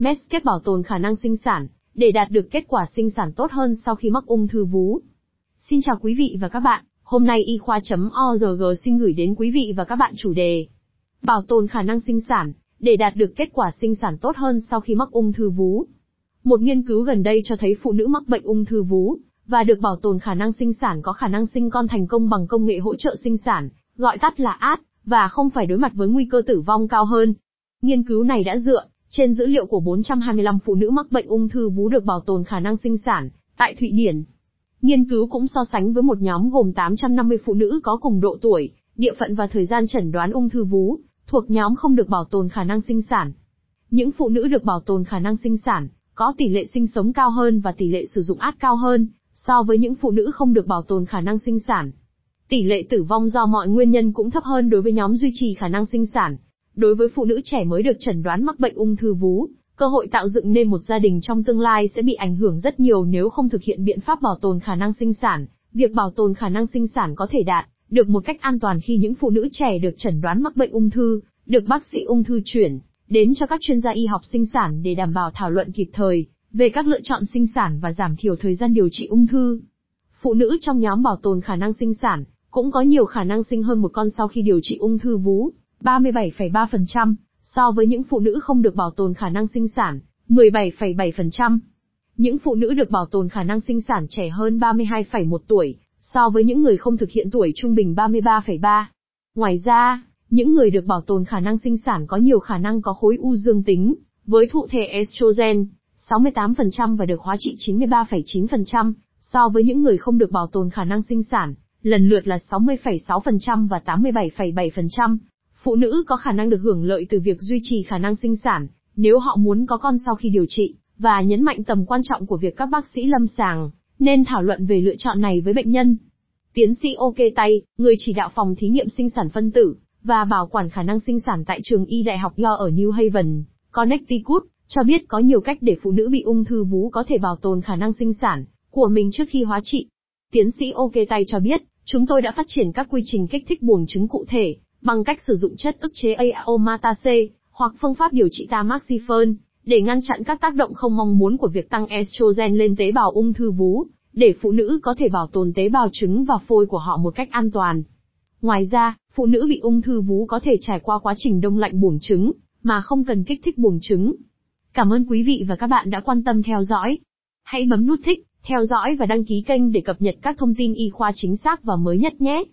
Medscape bảo tồn khả năng sinh sản, để đạt được kết quả sinh sản tốt hơn sau khi mắc ung thư vú. Xin chào quý vị và các bạn, hôm nay y khoa.org xin gửi đến quý vị và các bạn chủ đề Bảo tồn khả năng sinh sản, để đạt được kết quả sinh sản tốt hơn sau khi mắc ung thư vú. Một nghiên cứu gần đây cho thấy phụ nữ mắc bệnh ung thư vú, và được bảo tồn khả năng sinh sản có khả năng sinh con thành công bằng công nghệ hỗ trợ sinh sản, gọi tắt là AD, và không phải đối mặt với nguy cơ tử vong cao hơn. Nghiên cứu này đã dựa trên dữ liệu của 425 phụ nữ mắc bệnh ung thư vú được bảo tồn khả năng sinh sản tại Thụy Điển. Nghiên cứu cũng so sánh với một nhóm gồm 850 phụ nữ có cùng độ tuổi, địa phận và thời gian chẩn đoán ung thư vú, thuộc nhóm không được bảo tồn khả năng sinh sản. Những phụ nữ được bảo tồn khả năng sinh sản có tỷ lệ sinh sống cao hơn và tỷ lệ sử dụng át cao hơn so với những phụ nữ không được bảo tồn khả năng sinh sản. Tỷ lệ tử vong do mọi nguyên nhân cũng thấp hơn đối với nhóm duy trì khả năng sinh sản. Đối với phụ nữ trẻ mới được chẩn đoán mắc bệnh ung thư vú, cơ hội tạo dựng nên một gia đình trong tương lai sẽ bị ảnh hưởng rất nhiều nếu không thực hiện biện pháp bảo tồn khả năng sinh sản. Việc bảo tồn khả năng sinh sản có thể đạt được một cách an toàn khi những phụ nữ trẻ được chẩn đoán mắc bệnh ung thư, được bác sĩ ung thư chuyển đến cho các chuyên gia y học sinh sản để đảm bảo thảo luận kịp thời về các lựa chọn sinh sản và giảm thiểu thời gian điều trị ung thư. Phụ nữ trong nhóm bảo tồn khả năng sinh sản cũng có nhiều khả năng sinh hơn một con sau khi điều trị ung thư vú, 37,3%, so với những phụ nữ không được bảo tồn khả năng sinh sản, 17,7%. Những phụ nữ được bảo tồn khả năng sinh sản trẻ hơn 32,1 tuổi, so với những người không thực hiện tuổi trung bình 33,3. Ngoài ra, những người được bảo tồn khả năng sinh sản có nhiều khả năng có khối u dương tính, với thụ thể estrogen, 68% và được hóa trị 93,9%, so với những người không được bảo tồn khả năng sinh sản, lần lượt là 60,6% và 87,7%. Phụ nữ có khả năng được hưởng lợi từ việc duy trì khả năng sinh sản, nếu họ muốn có con sau khi điều trị, và nhấn mạnh tầm quan trọng của việc các bác sĩ lâm sàng, nên thảo luận về lựa chọn này với bệnh nhân. Tiến sĩ OK Tay, người chỉ đạo phòng thí nghiệm sinh sản phân tử, và bảo quản khả năng sinh sản tại trường y đại học Yo ở New Haven, Connecticut, cho biết có nhiều cách để phụ nữ bị ung thư vú có thể bảo tồn khả năng sinh sản của mình trước khi hóa trị. Tiến sĩ OK Tay cho biết, chúng tôi đã phát triển các quy trình kích thích buồng trứng cụ thể, bằng cách sử dụng chất ức chế aromatase, hoặc phương pháp điều trị tamoxifen, để ngăn chặn các tác động không mong muốn của việc tăng estrogen lên tế bào ung thư vú, để phụ nữ có thể bảo tồn tế bào trứng và phôi của họ một cách an toàn. Ngoài ra, phụ nữ bị ung thư vú có thể trải qua quá trình đông lạnh buồng trứng, mà không cần kích thích buồng trứng. Cảm ơn quý vị và các bạn đã quan tâm theo dõi. Hãy bấm nút thích, theo dõi và đăng ký kênh để cập nhật các thông tin y khoa chính xác và mới nhất nhé.